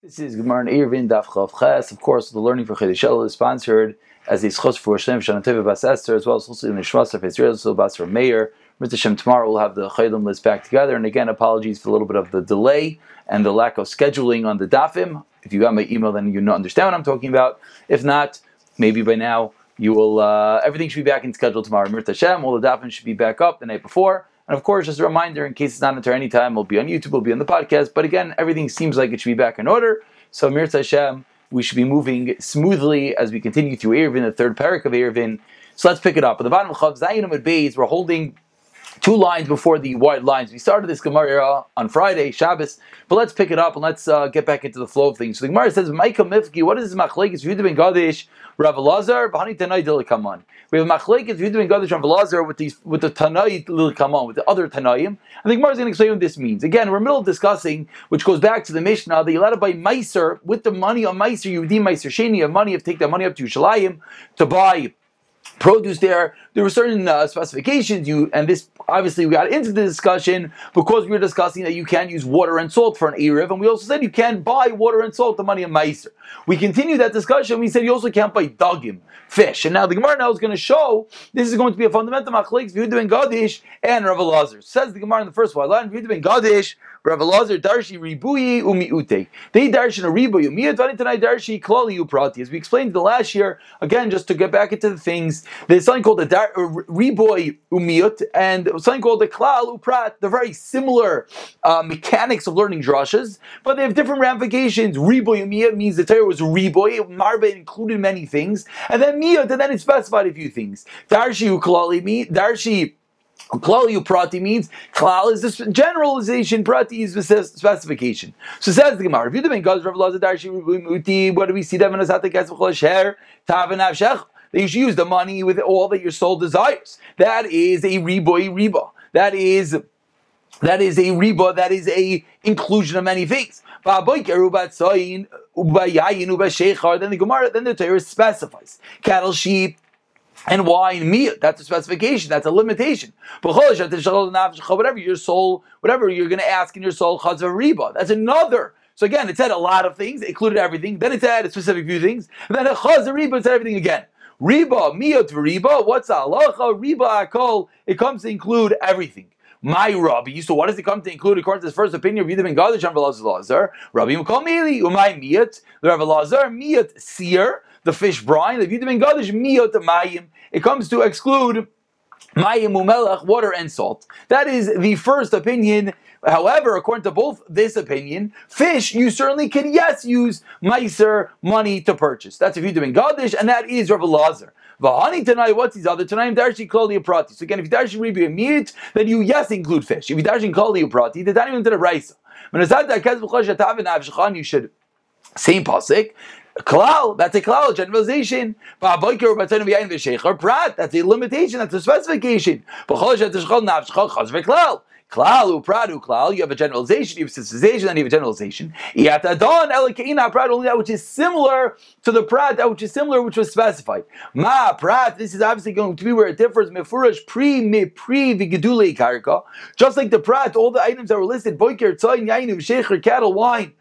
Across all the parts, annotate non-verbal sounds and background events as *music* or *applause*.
This is Gemara Eruvin Daf Chav Ches. Of course, the learning for Chiddushel is sponsored as a schos for Hashem Shanateva Bas Esther, as well as also in the Shmas of Israel, so Bas for. Mr. Hashem, tomorrow we'll have the Chaydim list back together. And again, apologies for a little bit of the delay and the lack of scheduling on the Dafim. If you got my email, then you understand what I'm talking about. If not, maybe by now you will. Uh, everything should be back in schedule tomorrow. Mirta Hashem, all the Dafim should be back up the night before. And of course, just a reminder, in case it's not until any time, we'll be on YouTube, we'll be on the podcast. But again, everything seems like it should be back in order. So Mirza Hashem, we should be moving smoothly as we continue through Eruvin, the third parak of Eruvin. So let's pick it up. At the bottom of Chav Zayin Amid Beis, we're holding two lines before the wide lines. We started this Gemara on Friday, Shabbos, but let's pick it up and let's uh, get back into the flow of things. So the Gemara says, Micah Mifki, what is this machlekes Yehuda ben Gadish, Rav Lazar, Bahani Tanai Dilikaman. We have machlekes Yehuda ben Gadish, Rav Elazar with with the Tanai Dilikaman, with the other Tanaim. And the Gemara is going to explain what this means. Again, we're in middle of discussing, which goes back to the Mishnah, that you let it buy Meiser with the money on Meiser, you redeem Meiser Sheni, of money, of take that money up to Shalayim to buy produce there. There were certain uh, specifications. You and this obviously we got into the discussion because we were discussing that you can use water and salt for an erev, and we also said you can buy water and salt the money of meiser. We continued that discussion. We said you also can't buy dagim, fish, and now the Gemara now is going to show this is going to be a fundamental machlekes Yehuda ben Gadish and Rav Elazar. Says the Gemara in the first one. Yehuda ben Gadish Rav Elazar Darshi Ribuyi Umiute. They darshan a Ribuyi Umiyat Vanitanai Darshi Klali Uprati. As we explained the last year, again, just to get back into the things, there's something called a dar, Riboy Umiyut and something called the Klal Uprat. They're very similar uh, mechanics of learning drashas, but they have different ramifications. Riboy Umiyat means the Torah was Riboy, Marbe included many things, and then Miyut, and then it specified a few things. Darshi Uklali, Darshi Klal prati means klal is the generalization, prati is the specification. So says the Gemara. If you Gaz Rav Muti, what do we see? That you should use the money with all that your soul desires. That is a riboy riba. That is that is a riba. That is a inclusion of many things. Then the Gemara, then the Torah specifies cattle, sheep, and wine meat. That's a specification. That's a limitation. But whatever your soul, whatever you're going to ask in your soul, riba. That's another. So again, it said a lot of things, it included everything. Then it said a specific few things. And then a riba said everything again. Riba, miyot riba. What's halacha? Riba akol. It comes to include everything. My Rabbi. So what does it come to include according to his first opinion of Yehuda ben Gadish and Lazar? Rabbi Mukal Mili, Umay Miyat, the Rav Lazar, Miyat Seer, the fish brine, the Yehuda ben Gadish, Miyat Mayim. It comes to exclude Mayim Umelach, water and salt. That is the first opinion. However, according to both this opinion, fish you certainly can yes use meiser money to purchase. That's if you're doing gadish, and that is Rav Lazar. Vahani tonight, what's his other tonight? Darshi kloli prati. So again, if you darshi a meat, then you yes include fish. If you darshi kloli prati, then not even to the raisa. You should same pasuk. Klal, that's a klal, generalization. Prat, that's a limitation, that's a specification. Klal, upradu, klal, you have a generalization, you have a specification, then you have a generalization. Yatadon, elikeina, prat, only that which is similar to the prat, that which is similar, which was specified. Ma, prat, this is obviously going to be where it differs, mefurish, pre, me, pre, vigedule, karka. Just like the prat, all the items that were listed, boiker, tzayin, yainu, shecher, cattle, wine,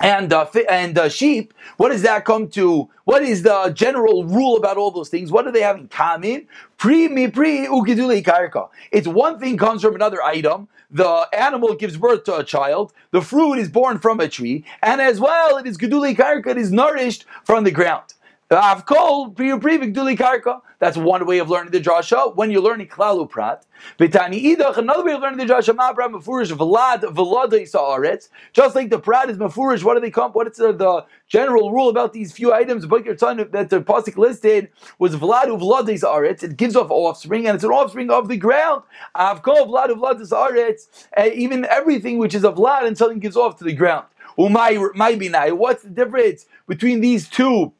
and uh, and uh, sheep. What does that come to? What is the general rule about all those things? What do they have in common? Pre mi pre karka. It's one thing comes from another item. The animal gives birth to a child. The fruit is born from a tree, and as well, it is geduli karka. It is nourished from the ground. Avkol duli karka. That's one way of learning the drasha. When you're learning klalu prat, idach. Another way of learning the drasha ma'abra mafurish vlad vlada sa'aretz. Just like the prat is mafurish. What do they come? What is the, the general rule about these few items? But your son that the pasuk listed was vlad vlada sa'aretz. It gives off offspring, and it's an offspring of the ground. Avkol vlad vlada sa'aretz. Eh, even everything which is of vlad and something gives off to the ground. Umay What's the difference between these two?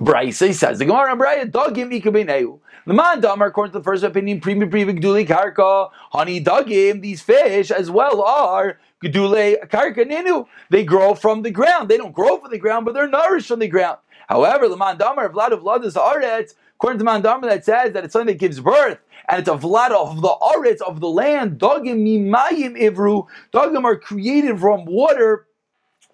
Braisa says the Gemara Braya dogim ikabineu. The man damar, according to the first opinion, primi privi gduli karka, honey dogim, these fish as well are gdule karka ninu. They grow from the ground. They don't grow from the ground, but they're nourished from the ground. However, the man damar vlad of vlad is aretz. According to man damar, that says that it's something that gives birth and it's a vlad of the aretz of the land. Dogim mimayim ivru. Dogim are created from water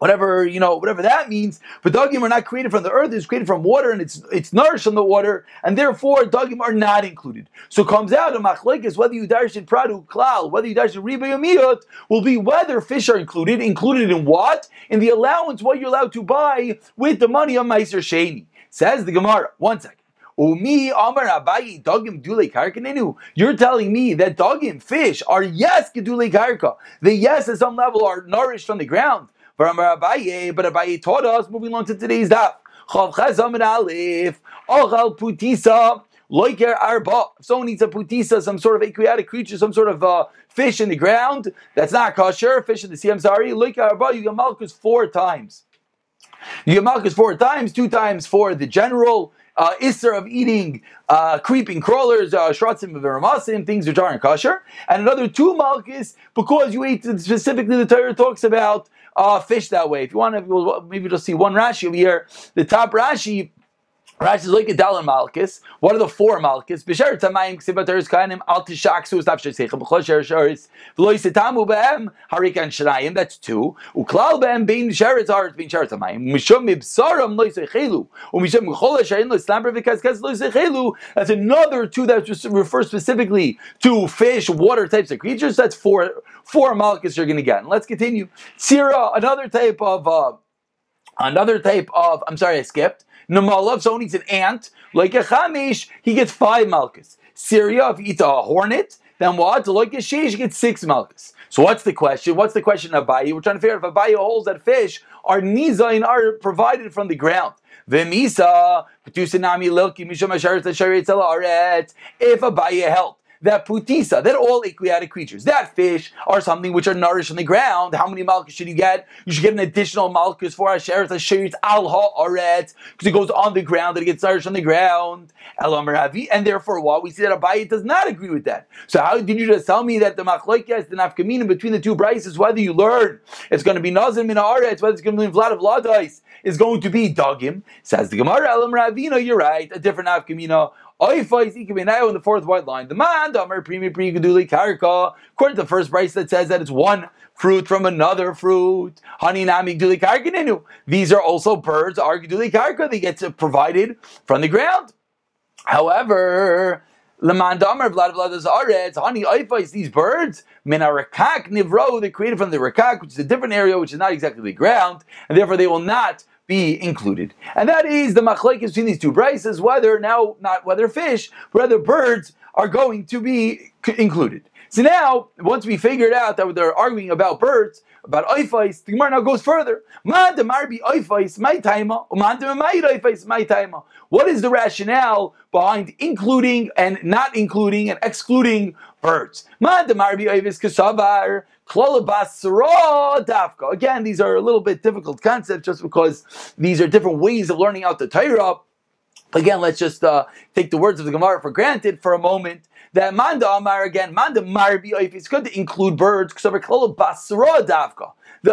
whatever you know, whatever that means. But dagim are not created from the earth; it's created from water, and it's it's nourished from the water, and therefore dagim are not included. So comes out a machlekes whether you dash in pradu klal, whether you dash in riba yamiyot, will be whether fish are included. Included in what? In the allowance what you're allowed to buy with the money of meiser sheni. Says the Gemara. One second. Dogim. You're telling me that dogim, fish, are yes Gedule Karka. The yes at some level are nourished from the ground. Abaye, but Abaye taught us, moving on to today's daf. Chav Chazam Aleph, Ochal Putisa, Loiker Arba. If someone needs a putisa, some sort of aquatic creature, some sort of uh, fish in the ground, that's not kosher, fish in the sea, I'm sorry, Loiker Arba, you get malchus four times. You get malchus four times, two times for the general uh, isser of eating uh, creeping crawlers, uh, shratzim v'ramasim, things which aren't kosher, and another two malchus because you ate specifically the Torah talks about uh, fish that way. If you want to, maybe you'll see one Rashi over here. The top Rashi Rashi is like a dollar malchus. What are the four malchus? B'sher tamayim ksibateris kanim al tishaksu stav shesechem b'chol sher sheretz v'lo yisetamu behem harikan shrayim. That's two. Uklal behem bein sheretz aretz bein sheretz tamayim. Mishum mibsaram lo yisechelu. Umishum b'chol sherin lo yislamber v'kazkaz lo yisechelu. That's another two that refers specifically to fish, water types of creatures. That's four four malchus you're going to get. And let's continue. Sira, another type of. Uh, another type of, I'm sorry, I skipped. Namalav, someone eats an ant, like a chamish, he gets five malchus. Syria, if he eats a hornet, then what? Like a sheesh, he gets six malchus. So what's the question? What's the question of Abaye? We're trying to figure out if Abaye holds that fish are nizayin are provided from the ground. V'misa, If Abaye held that putisa, that all aquatic creatures, that fish are something which are nourished on the ground. How many malchus should you get? You should get an additional malchus for Asheretz Asheretz Al Ha'aretz, because it goes on the ground, that it gets nourished on the ground. And therefore, what? We see that Abaye does not agree with that. So how did you just tell me that the machlokes, the nafkamina between the two brises, whether you learn it's going to be nazim in Haaretz, whether it's going to be Vlad of Ladais, is going to be dogim. Says the Gemara, Elam Ravina, you're right, a different nafkamina in the fourth white line. The man, damer primi pri karka. according to the first price that says that it's one fruit from another fruit. Honey nami gduli karkaninu. These are also birds, Arguduli karka. they get provided from the ground. However, Lemandamar Vlad Vladas Aretz, honey Oifais, these birds, Minarakak Nivro, they're created from the Rakak, which is a different area, which is not exactly the ground, and therefore they will not be included. And that is the machlek between these two prices, whether now, not whether fish, whether birds are going to be included. So now, once we figured out that they're arguing about birds, about oifais, the Gemara now goes further. What is the rationale behind including and not including and excluding birds? Again, these are a little bit difficult concepts just because these are different ways of learning out the Torah. Again, let's just uh, take the words of the Gemara for granted for a moment. That manda amar again, manda marbi It's good to include birds basra.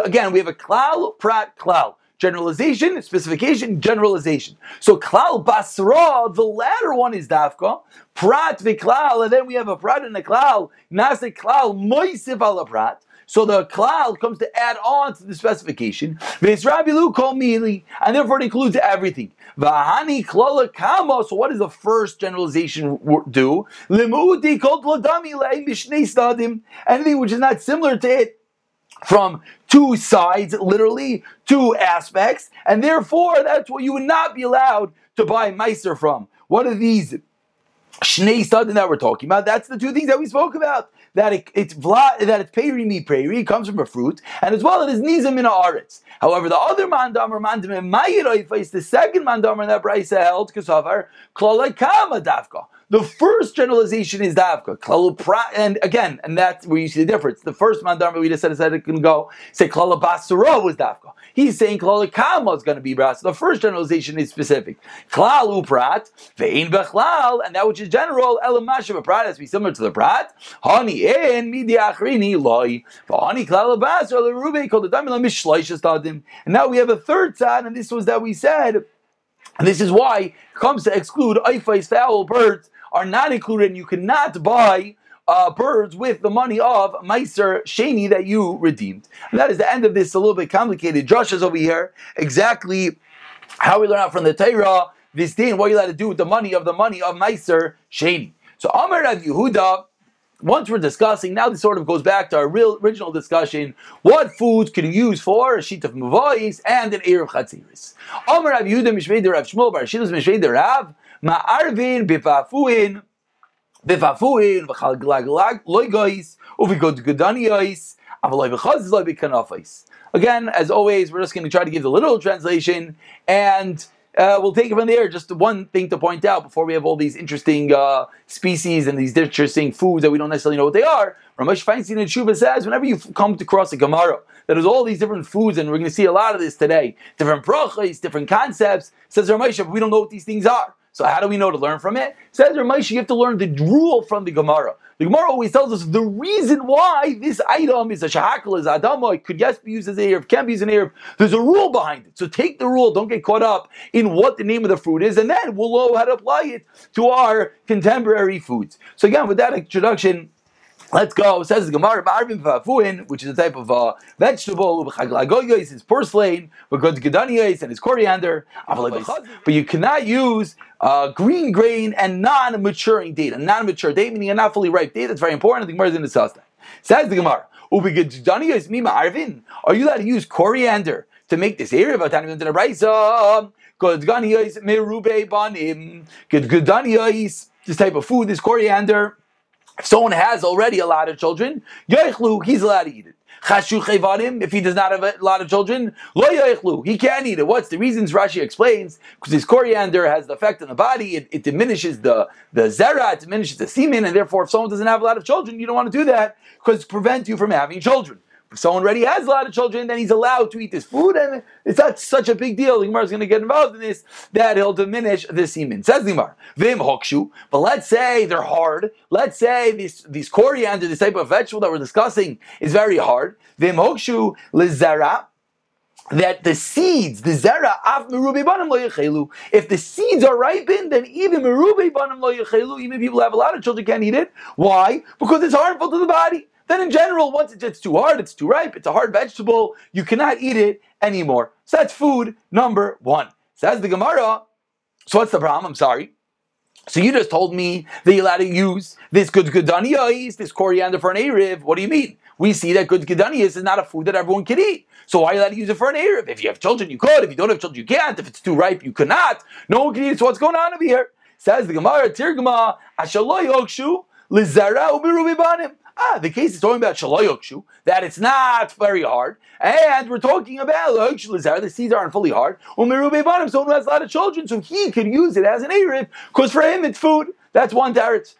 Again, we have a klal prat klal generalization, specification, generalization. So klal basra, the latter one is dafka, prat v'klal, and then we have a prat and a klal, nase klal moisiv ala prat. So the cloud comes to add on to the specification. Vesrabi lu, and therefore it includes everything. Vahani klala kama. So what does the first generalization do? Anything which is not similar to it from two sides, literally, two aspects, and therefore that's what you would not be allowed to buy miser from. What are these Shnei Sadin that we're talking about? That's the two things that we spoke about that it, it's vla, that it's peri mi peri, comes from a fruit, and as well it is nizam in aretz. However, the other mandamar mandam in mayir the second mandamar that Brisa held kasavar klala kama dafka. The first generalization is davka. And again, and that's where you see the difference. The first mandamar we just said, said it can go say klala was davka. He's saying klala is going to be bras. The first generalization is specific. Klal uprat vein bechlal, and that which is general elamashav prat has to be similar to the prat. Hani in achrini loy. Hani klal basara lerube called the damila mishloishes tadim. And now we have a third side, and this was that we said. And this is why comes to exclude eifais foul birds are not included, and you cannot buy uh, birds with the money of Meiser Sheni that you redeemed. And that is the end of this a little bit complicated. Josh is over here exactly how we learn out from the Torah this day and what you allowed to do with the money of the money of Meiser Sheni. So Amar Rav Yehuda once we're discussing, now this sort of goes back to our real original discussion. What foods can you use for a sheet of muvais and an ear of chatziris? Omer Rav Yehuda Mishvei Rav Shmuel Bar Shilus Mishvei Rav Ma'arvin Bifafuin Bifafuin V'chalglag Loigois Uvikot Gudaniois Avaloi V'chaz Loi. Again, as always, we're just going to try to give the literal translation and uh, we'll take it from there. Just one thing to point out before we have all these interesting uh, species and these interesting foods that we don't necessarily know what they are. Ramesh Feinstein and Shuva says whenever you come across a Gemara that has all these different foods, and we're going to see a lot of this today, different brachas, different concepts, says Ramesh, we don't know what these things are. So how do we know to learn from it? Says Ramesh, you have to learn the rule from the Gemara. The Gemara always tells us the reason why this item is a shahakal, is adama, it could yes be used as a Arab, can be used as an Arab. There's a rule behind it. So take the rule, don't get caught up in what the name of the fruit is, and then we'll know how to apply it to our contemporary foods. So again, with that introduction, Let's go. Says the Gemara, which is a type of uh, vegetable. It's porcelain. Gedanios and it's coriander. But you cannot use uh, green grain and non-maturing date. A non-mature date meaning a not fully ripe date. That's very important. The Gemara is in the Sasta. Says the Gemara, Are you allowed to use coriander to make this area? This type of food, this coriander if someone has already a lot of children, he's allowed to eat it. If he does not have a lot of children, lo he can't eat it. What's the reasons? Rashi explains because this coriander has the effect on the body. It, it diminishes the the zera, it diminishes the semen, and therefore, if someone doesn't have a lot of children, you don't want to do that because it prevents you from having children. If someone already has a lot of children, then he's allowed to eat this food, and it's not such a big deal. The Gemara is going to get involved in this that he'll diminish the semen. Says the Gemara, vim hokshu. But let's say they're hard. Let's say these these coriander, this type of vegetable that we're discussing, is very hard. Vim hokshu lizara that the seeds, the zera, af merube banim lo yechelu. If the seeds are ripened, then even merube banim lo yechelu, even people who have a lot of children can't eat it. Why? Because it's harmful to the body then in general, once it gets too hard, it's too ripe, it's a hard vegetable, you cannot eat it anymore. So that's food number one. Says the Gemara. So what's the problem? I'm sorry. So you just told me that you're allowed to use this good gudaniyas, this coriander for an Erev. What do you mean? We see that good gudaniyas is not a food that everyone can eat. So why are you allowed to use it for an Erev? If you have children, you could. If you don't have children, you can't. If it's too ripe, you cannot. No one can eat it. So what's going on over here? Says the Gemara, Tirgma, Ashaloy Okshu, Lizara Ubirubibanim. Ah, the case is talking about shaloyokshu, that it's not very hard, and we're talking about the seeds aren't fully hard. Umirube banim, someone who has a lot of children, so he could use it as an erev, because for him it's food. That's one teretz.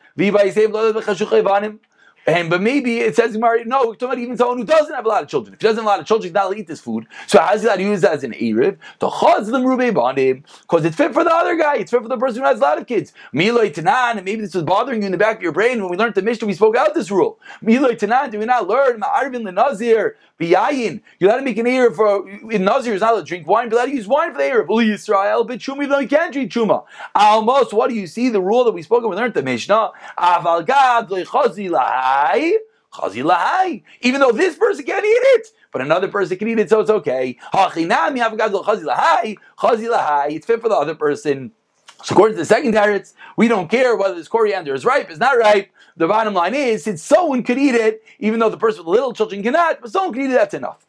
And but maybe it says no, we're talking about even someone who doesn't have a lot of children. If he doesn't have a lot of children, he's not allowed to eat this food. So how is he allowed to use it as an Erev? To chazlim rube banim, because it's fit for the other guy. It's fit for the person who has a lot of kids. Miloi tanan, and maybe this was bothering you in the back of your brain when we learned the Mishnah. We spoke out this rule. Miloi tanan, do we not learn ma'arvin lenazir biyayin? You're allowed to make an Erev for in Nazir is not allowed to drink wine, but allowed to use wine for the Erev. Uli Yisrael, but chumi, though you can't drink chuma. Almost. What do you see? The rule that we spoke of. We learned the Mishnah. Aval gad Chazi Even though this person can't eat it, but another person can eat it, so it's okay. It's fit for the other person. So according to the second teretz, we don't care whether this coriander is ripe, is not ripe. The bottom line is, since someone could eat it, even though the person with little children cannot, but someone can eat it, that's enough.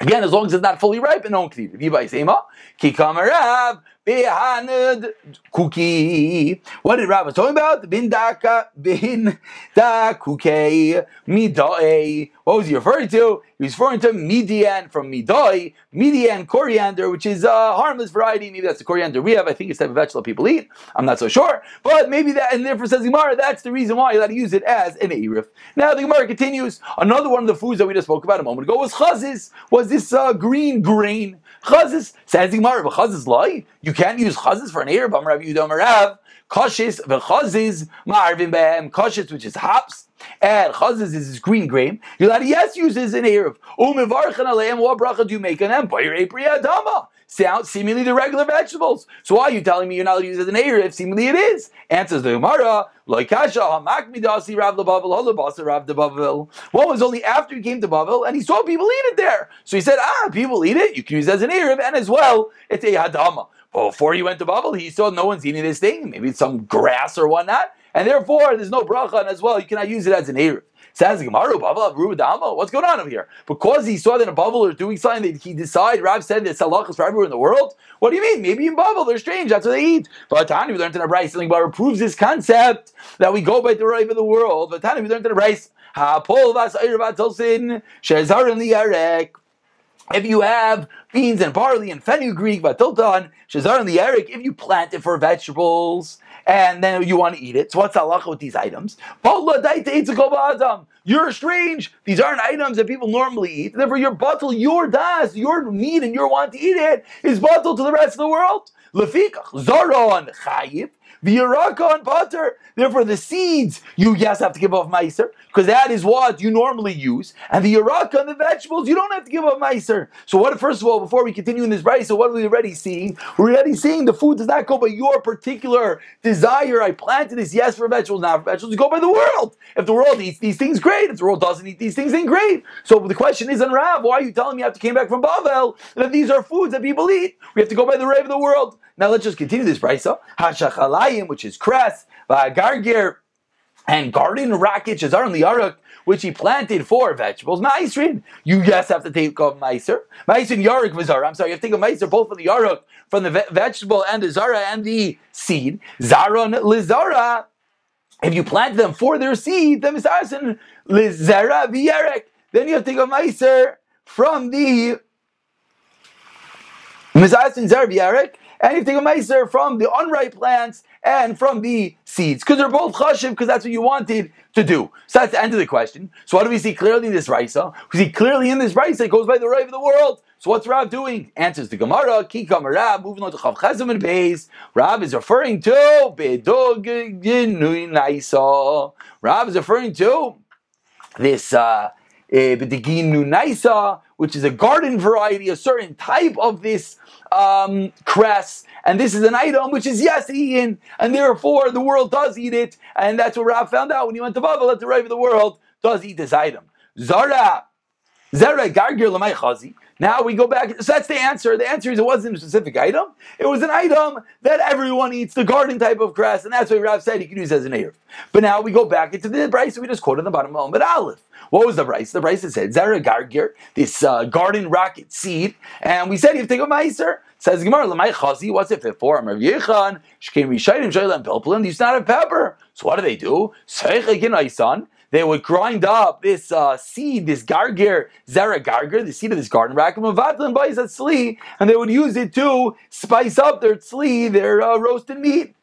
Again, as long as it's not fully ripe, and no one can eat it. If you buy ki kamarav, Behanad cookie. What did Rav talking about? Bin daka bin da kuke midai. What was he referring to? He was referring to midian from midai, midian coriander, which is a harmless variety. Maybe that's the coriander we have. I think it's type of vegetable people eat. I'm not so sure, but maybe that, and therefore says Gemara, that's the reason why you to use it as an erif. Now the Gemara continues. Another one of the foods that we just spoke about a moment ago was chazis. Was this uh, green grain? Chazis says Gemara, but chazis lie. You can't use chazis for an erif. I'm Rav Yudam Rav. Kashis v'chazis ma'arvin behem. Kashis, which is hops. And chazis is green grain. You're allowed to yes use this in erev. Umevarchan aleim. What bracha do you make on them? Bayir adama. Sound seemingly the regular vegetables. So why are you telling me you're not allowed to use it as an Erev? If seemingly it is. Answers the Gemara, what was only after he came to Bavel and he saw people eat it there. So he said, ah, people eat it, you can use it as an Erev, and as well, it's a Hadama. Before he went to Bavel, he saw no one's eating this thing, maybe it's some grass or whatnot, and therefore there's no bracha, and as well, you cannot use it as an Erev. Says Gemara, what's going on over here? Because he saw that in Bavel are doing something that he decided, Rav said that salachas for everywhere in the world? What do you mean? Maybe in Bavel they're strange, that's what they eat. But Tani, we learned in a Bryce, about proves this concept that we go by the right of the world. But Tani, we learned in a Bryce, Ha-pol vas-ayr va-tolsin, shezar in the Yarek. If you have beans and barley and fenugreek, batiltan, shazar and the eric, if you plant it for vegetables and then you want to eat it, so what's halacha with these items? You're strange. These aren't items that people normally eat. Therefore, your bottle, your das, your need and your want to eat it is bottled to the rest of the world. Lefikach, zaron, chayiv, V'yaraka and butter. Therefore, the seeds you yes have to give off meiser because that is what you normally use, and the yaraka and the vegetables you don't have to give off meiser. So, what? First of all, before we continue in this right, so what are we already seeing? We're already seeing the food does not go by your particular desire. I planted this yes for vegetables, not for vegetables. Go by the world. If the world eats these things, great. If the world doesn't eat these things, then great. So the question is, on Rav, why are you telling me after you came back from Bavel that these are foods that people eat? We have to go by the rave of the world. Now let's just continue this brisa. Hashachalayim, which is cress, gargir, and garden racket, shazar and liarak, which he planted for vegetables. Maisrin, you just have to take off meiser. Meiser yarak v'zara. I'm sorry, you have to take a meiser both from the yarak, from the ve- vegetable and the zara and the seed. Zaron lizara. If you plant them for their seed, then misasin lizara v'yarek. Then you have to take a meiser from the misasin zara v'yarek and you take a meiser from the unripe plants and from the seeds, because they're both chashiv, because that's what you wanted to do. So that's the end of the question. So what do we see clearly in this raisa? We see clearly in this raisa, it goes by the right of the world. So what's Rab doing? Answers the Gemara, Kikam Rav, moving on to Chav Chazim and Beis. Rav is referring to Bedog. Rav is referring to this uh, Naisa, which is a garden variety, a certain type of this um, cress, and this is an item which is yes eaten, and therefore the world does eat it, and that's what Rav found out when he went to Babel that the right of the world does eat this item. Zara, Zara gargir lamay chazi. Now we go back. So that's the answer. The answer is it wasn't a specific item. It was an item that everyone eats, the garden type of grass, and that's why Rav said he could use as an Erev. But now we go back into the price we just quoted in the bottom of Omed Aleph. What was the price? The price said Zara Gargir, this uh, garden rocket seed, and we said you have to take a Meiser. Says Gemara, "Lamai chazi." What's it fit for? Amar Yechan, Shkem Rishayim Shaylam Pilpulin. These not have pepper. So what do they do? Say nice son. They would grind up this uh, seed, this gargir, zera gargir, the seed of this garden and they would use it to spice up their tzli, their uh, roasted meat.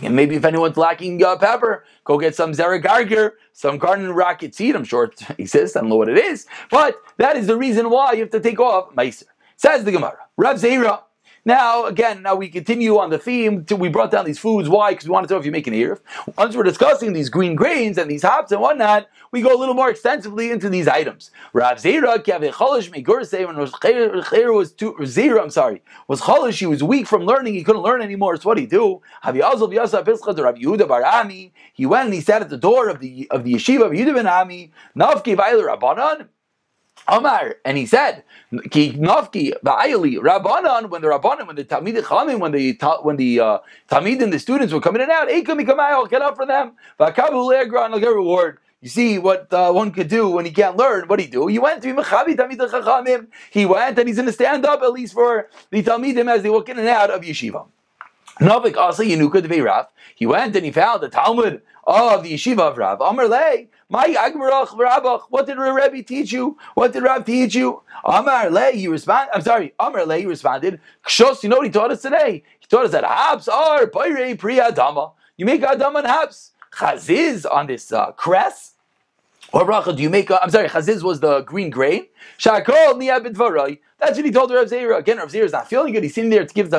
And maybe if anyone's lacking uh, pepper, go get some Zera Gargir, some garden rocket seed. I'm sure it *laughs* exists. I don't know what it is. But that is the reason why you have to take off Meiser. Says the Gemara. Rav Zera. Now, again, now we continue on the theme. we brought down these foods. Why? Because we want to know if you make an ear. Once we're discussing these green grains and these hops and whatnot, we go a little more extensively into these items. Rav Zera, Cholish, Megurse, when was too, Zera, I'm sorry, was Cholish, he was weak from learning, he couldn't learn anymore. So what did he do? Rav Yehuda Barami, he went and he sat at the door of the of the yeshiva of Yehuda Ben Ami, Navke Vailer Rabbanon, Amar, and he said, Ki nafki ba'ayli rabbanon when the rabbanon when the talmid chamim when the when the uh, talmid and the students were coming in and out, ekum I'll get up for them. V'akavu le'agra and I'll get reward. You see what uh, one could do when he can't learn. What he do? He went to mechavi talmid chachamim. He went and he's going to stand up at least for the talmidim as they walk in and out of yeshiva. Novik also Yenuka de Rav. He went and he found the Talmud of the yeshiva of Rav. Amar lei, my Agmarach Rabach. What did Rebbe teach you? What did Rav teach you? Amar lei. He responded. I'm sorry. Amar lei. He responded. Kshos. You know what he taught us today? He taught us that habs are bayre pri adama. You make adama and habs. Chaziz on this uh, cress. Or bracha, do you make? I'm sorry, chaziz was the green grain. Shakol niyabit varay. That's what he told Rav Zera. Again, Rav Zera is not feeling good. He's sitting there to give the,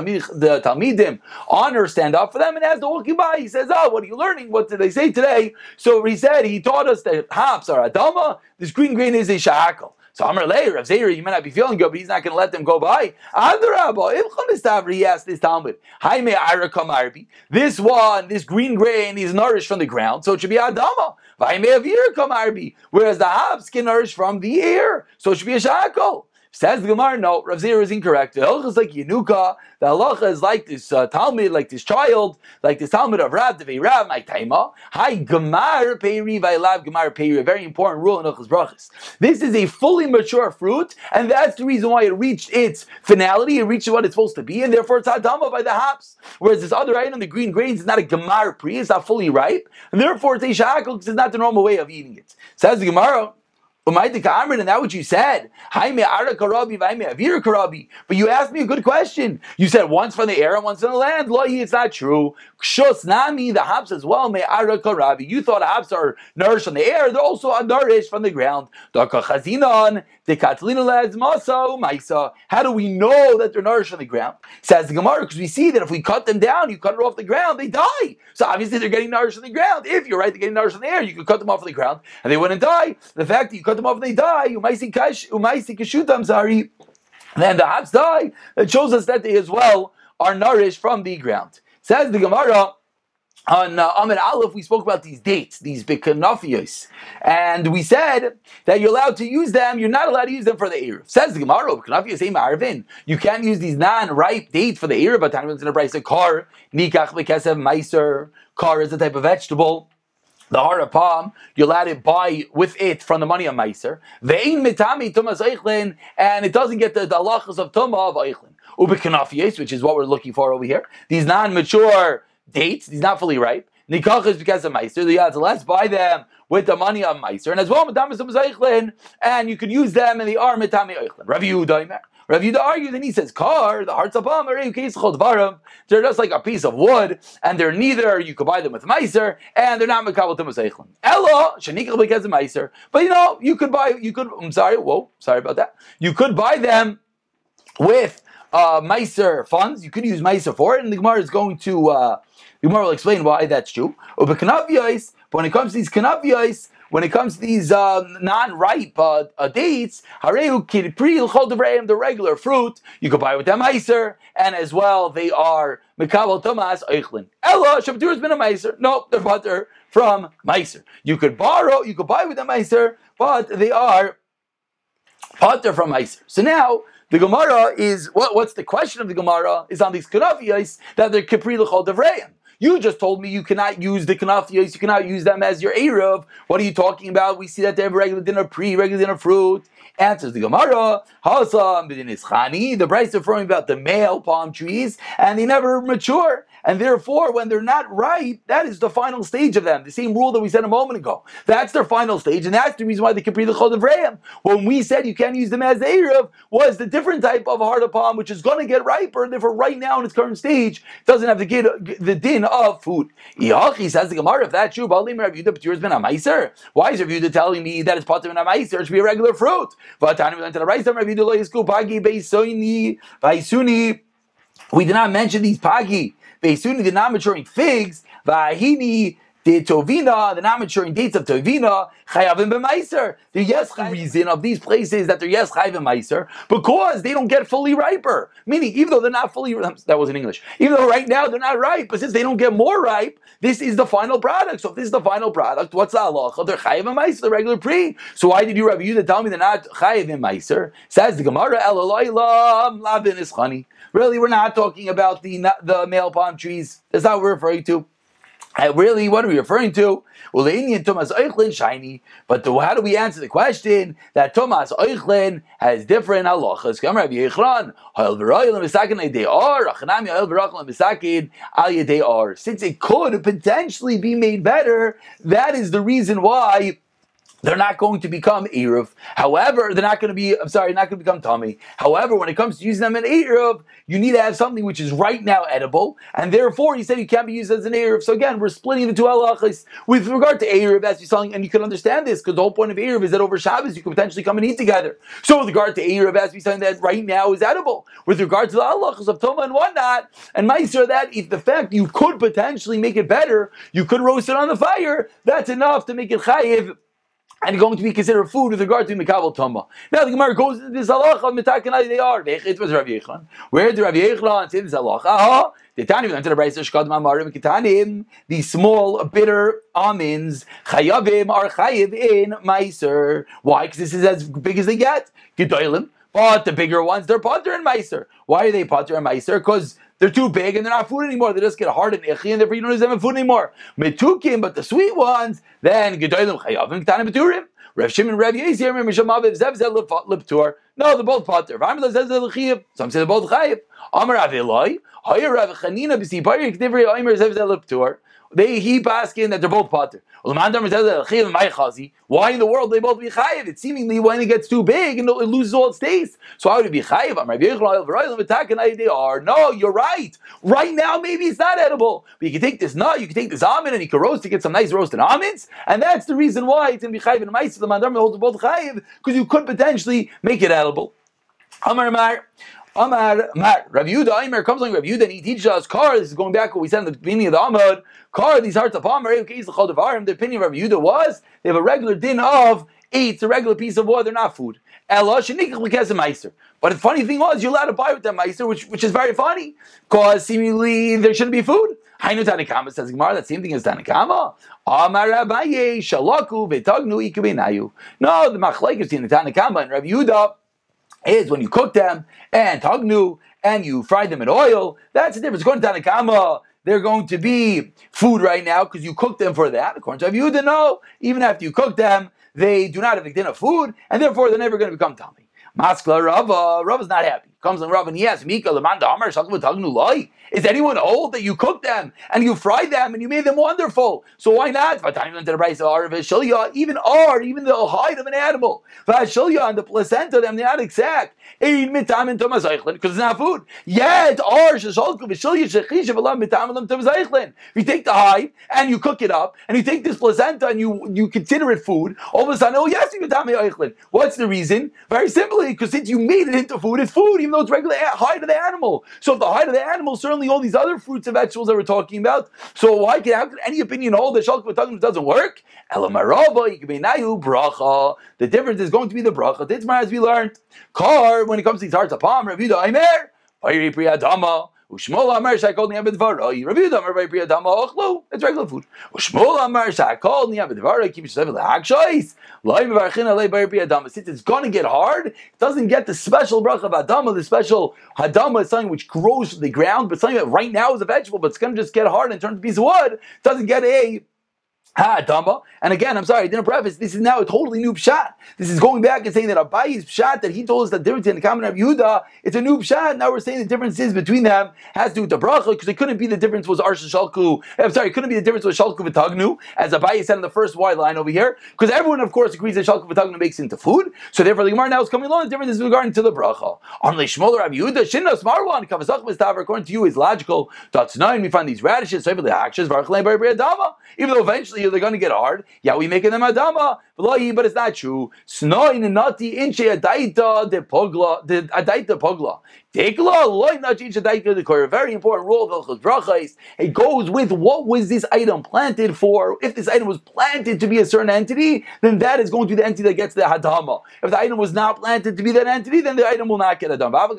Talmidim honor, stand up for them, and as they're walking by, he says, "Oh, what are you learning? What did they say today?" So he said he taught us that hops are adama. This green grain is a shakal. So Amar Leir, Rav Zeir, you might not be feeling good, but he's not going to let them go by. He asked this Talmud, This one, this green grain is nourished from the ground, so it should be Adama. Whereas the hops can nourish from the air, so it should be a shakol. Says the Gemara, no, Rav Zir is incorrect. The halacha is like Yenuka. The halacha is like this uh, Talmud, like this child, like this Talmud of Rav Devei Rav, my Taima. Hi, Gemar Peiri, Vailav Gemar Peiri. A very important rule in Ochas Brachas. This is a fully mature fruit, and that's the reason why it reached its finality. It reached what it's supposed to be, and therefore it's Adama by the hops. Whereas this other item, the green grains, is not a Gemar Pri, it's not fully ripe, and therefore it's a Shakal because it's not the normal way of eating it. Says the Gemara. And that's what you said. But you asked me a good question. You said once from the air and once from the land. Lohi, it's not true. Kshus nami, the hops as well. Me karabi. You thought hops are nourished from the air. They're also nourished from the ground. How do we know that they're nourished from the ground? Says the Gemara, because we see that if we cut them down, you cut it off the ground, they die. So obviously they're getting nourished from the ground. If you're right, they're getting nourished from the air, you could cut them off the ground and they wouldn't die. The fact that you cut them off they die, umaisi kashutam, sorry, then the hops die. It shows us that they as well are nourished from the ground. Says the Gemara, on uh, Amid Aleph, we spoke about these dates, these bikanafios, and we said that you're allowed to use them. You're not allowed to use them for the eruv. Says the Gemara, bikanafios marvin. You can't use these non-ripe dates for the eruv. But time in the price of car, nikach bekesev meiser. Car is a type of vegetable. The heart of palm, you're allowed to buy with it from the money of Meiser. Ve'in mitami tumas eichlin, and it doesn't get the, halachas of tumah of eichlin. Ubikanafies, which is what we're looking for over here. These non-mature dates, these not fully ripe. Nikach is because of Meiser. The yad, so let's buy them with the money of Meiser. And as well, and you can use them and they are Mitami Eichlin. Rav Yehuda Rav Yehuda argues and he says, Car, the hearts of Palm, they're just like a piece of wood, and they're neither, you could buy them with Meiser, and they're not Mekabal Tumas Eichlin. Ella, Shanikal because of Meiser. But you know, you could buy, you could, I'm sorry, whoa, sorry about that. You could buy them with uh, Meiser funds. You could use Meiser for it, and the Gemara is going to, uh, the Gemara will explain why that's true. But when it comes to these kanaviyos, when it comes to these uh, non-ripe uh, uh, dates, the regular fruit, you could buy with them meiser, and as well they are mikabel tomas eichlin. Ella shabtur has been a meiser. No, they're butter from meiser. You could borrow, you could buy with them meiser, but they are butter from meiser. So now the Gemara is what, what's the question of the Gemara is on these kanafiyos that they're kipri l'chol devreim. You just told me you cannot use the kanafiyos, you cannot use them as your eruv. What are you talking about? We see that they have regular dinner pre, regular dinner fruit. Answers the Gemara, Hasam Chani. The Bryce referring about the male palm trees, and they never mature. And therefore, when they're not ripe, that is the final stage of them. The same rule that we said a moment ago. That's their final stage, and that's the reason why they can be the Chod of Rayam. When we said you can't use them as Erev, was the different type of of palm, which is going to get riper, and therefore, right now in its current stage, doesn't have to get the din of food. Yachi says the Gemara, if that's true, why is Rav Yehuda telling me that it's part of a Meiser? It should be a regular fruit. We did not mention these pagi. Beisuni, the non maturing figs, Vahini, the tovina, the non maturing dates of tovina, chayavim b'meiser. The yes reason of these places that they're yes chayavim meiser because they don't get fully riper. Meaning, even though they're not fully that was in English. Even though right now they're not ripe, but since they don't get more ripe, this is the final product. So if this is the final product, what's the halacha? They're chayavim meiser, the regular pre. So why did you Rabbi Yehuda tell me they're not chayavim meiser? Says the Gemara, elolaylam lavin is honey. Really, we're not talking about the the male palm trees. That's not what we're referring to. Really, what are we referring to? Well, the Indian Thomas Eichlin shiny, but how do we answer the question that Thomas Eichlin has different halachas? Rabbi are. Since it could potentially be made better, that is the reason why they're not going to become Eruv. However, they're not going to be, I'm sorry, not going to become tummy. However, when it comes to using them in Eruv, you need to have something which is right now edible, and therefore he said you can't be used as an Eruv. So again, we're splitting the two halachas. With regard to Eruv, as you're saying, and you can understand this, because the whole point of Eruv is that over Shabbos you can potentially come and eat together. So with regard to Eruv, as we're saying that right now is edible. With regard to the halachas of Toma and whatnot, and Meiser, that if the fact you could potentially make it better, you could roast it on the fire, that's enough to make it chayiv and going to be considered food with regard to Mikabel Tama. Now the Gemara goes into this halacha Mitakanai they are. It was Rav Yechlan. Where did Rav Yechlan say this halacha? The Tani went to the Brayser Shkad Mamarim Kitanim. The small bitter almonds chayavim are chayiv in Meiser. Why? Because this is as big as they get. Gedolim. But the bigger ones, they're potter and meiser. Why are they potter and meiser? Because they're too big and they're not food anymore. They just get hard and ichi, and therefore you don't use them in food anymore. Metukim, but the sweet ones, then gedolim chayavim ktanim beturim. Rav Shimon Rav Yezir Misham Aviv Zev Zev Liptur. No, they're both potter. Some say they're both chayiv. Amar Aviloi. Hoyer Rav Chanina B'si Bayir K'divri Omer Zev Zev Liptur. They keep asking that they're both potter. Why in the world they both be chayiv? It's seemingly when it gets too big and it loses all its taste. So how would it be chayiv? They are. No, you're right. Right now, maybe it's not edible. But you can take this nut, you can take this almond, and you can roast to get some nice roasted almonds. And that's the reason why it's to be chayiv and. The mandam holds both chayiv because you could potentially make it edible. Amar Amar. Amar Mar Rav Yuda Aimer comes along Rav Yuda and he teaches us car. This is going back what we said in the beginning of the Amud. Car these hearts of Amar. The opinion of Rav Yuda was they have a regular din of eats a regular piece of water, not food. But the funny thing was, you're allowed to buy with that meister, which which is very funny, because seemingly there shouldn't be food. Hainu Tanakama says Gemara, that same thing as Tanakama. Amar Abaye Shalaku Betagnu Ikubenayu. No, the machlekes in the Tanakama and Rav Yuda is when you cook them and tagnu and you fry them in oil. That's the difference. According to Tanakama, they're going to be food right now because you cook them for that. According to Yehuda, no. Even after you cook them, they do not have a din of food, and therefore they're never going to become tummy. Maskla Rava, Rava's not happy. Comes in Rava and he asks, Mika, Lamanda Amar, is anyone old that you cooked them and you fried them and you made them wonderful? So why not? Even R, even the hide of an animal, and the placenta, they're not exact. Because it's not food. Yet R If you take the hide and you cook it up and you take this placenta and you, you consider it food, all of a sudden, oh yes, what's the reason? Very simply, because since you made it into food, it's food, even though it's regular hide of the animal. So if the hide of the animal certainly all these other fruits and vegetables that we're talking about. So why can how could any opinion hold that shalk doesn't work? The difference is going to be the bracha. This as we learned. Car when it comes to these hearts of palm, Ravida Aimer, Ushmol Amar Shakol Niyam B'Dvaro. Oh, Rabbi Yudah Amar Vaypriya Dama Ochlu. It's regular food. Ushmol Amar Shakol Niyam B'Dvaro. Keep yourself the Hakshois. Loi Mevarchin Alei Vaypriya Dama. Since it's going to get hard, it doesn't get the special bracha of Adama. The special Hadama is something which grows from the ground, but something that right now is a vegetable, but it's going to just get hard and turn to piece of wood. It doesn't get a Ha. And again, I'm sorry, I didn't preface. This is now a totally new pshat. This is going back and saying that Abayi's pshat that he told us the difference in the common of Yehuda, it's a new pshat. Now we're saying the difference is between them has to do with the bracha because it couldn't be the difference was Arsha Shalku. I'm sorry, it couldn't be the difference was Shalku V'Tagnu, as Abayi said in the first wide line over here, because everyone of course agrees that Shalku V'Tagnu makes into food. So therefore, the Gemara now is coming along. The difference is regarding to the bracha. On Lishmol Rabbi Yehuda, Shinna Smarwan Kavazach Mistaver. According to you, is logical. That's nine. We find these radishes. Even though eventually they're going to get hard. Yeah, we making them adama, but it's not true. Snoin nati inche adaita de pogla, de adaita pogla. Tekla loy nati inche adaita de kor. Very important rule of Hilchos Brachais. It goes with what was this item planted for. If this item was planted to be a certain entity, then that is going to be the entity that gets the hadama. If the item was not planted to be that entity, then the item will not get a dama. The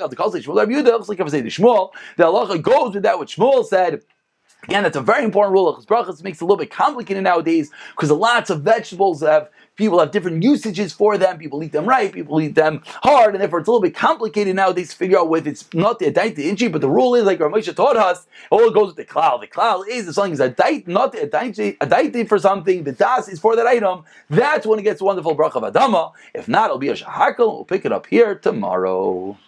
halacha goes with that what Shmuel said. Again, that's a very important rule. Brachas makes it a little bit complicated nowadays because lots of vegetables have people have different usages for them. People eat them right, people eat them hard, and therefore it's a little bit complicated nowadays to figure out whether it's not the adaita inchi, but the rule is like Ramesha taught us, all it goes with the cloud. The cloud is the something is adaita, not the adaita for something. The das is for that item. That's when it gets a wonderful bracha of adama. If not, it'll be a shahakal. We'll pick it up here tomorrow.